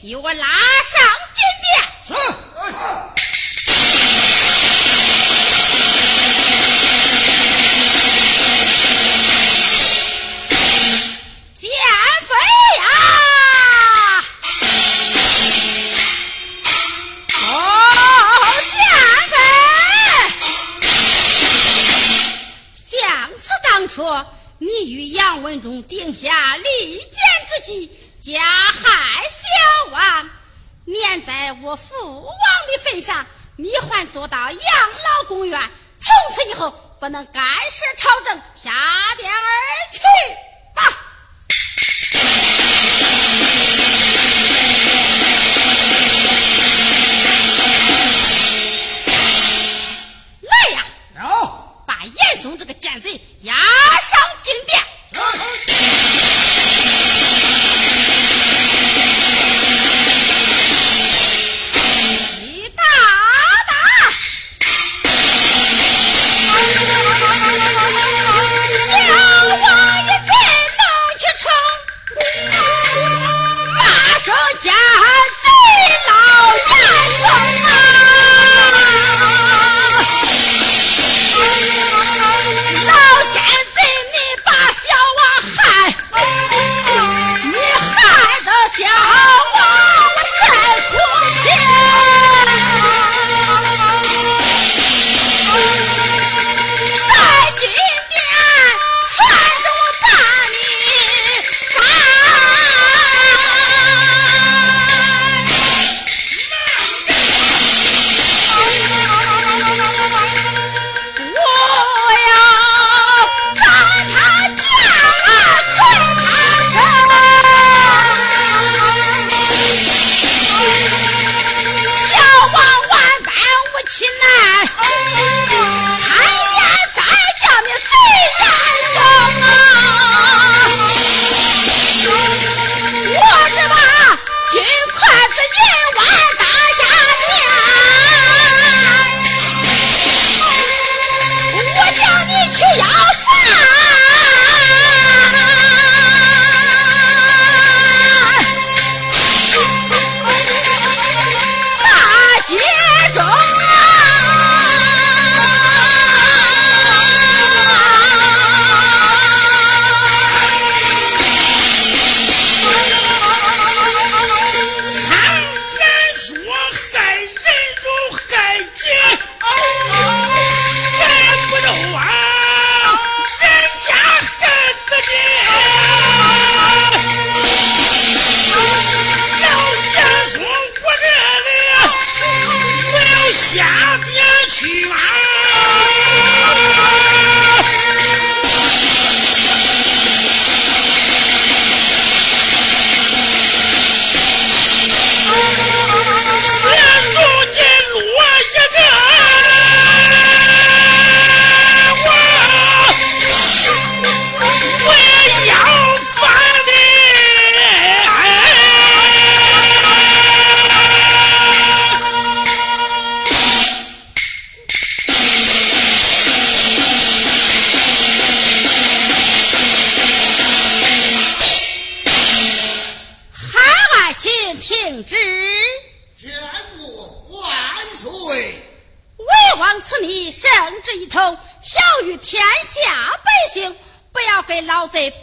你我拉上金殿。是。从此以后不能干涉朝政，下殿而去。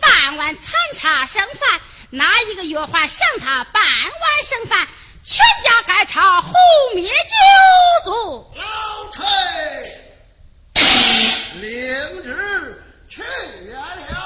半碗残茶剩饭。那一个月还剩他半碗剩饭，全家该朝红灭九族。老臣领旨去元了。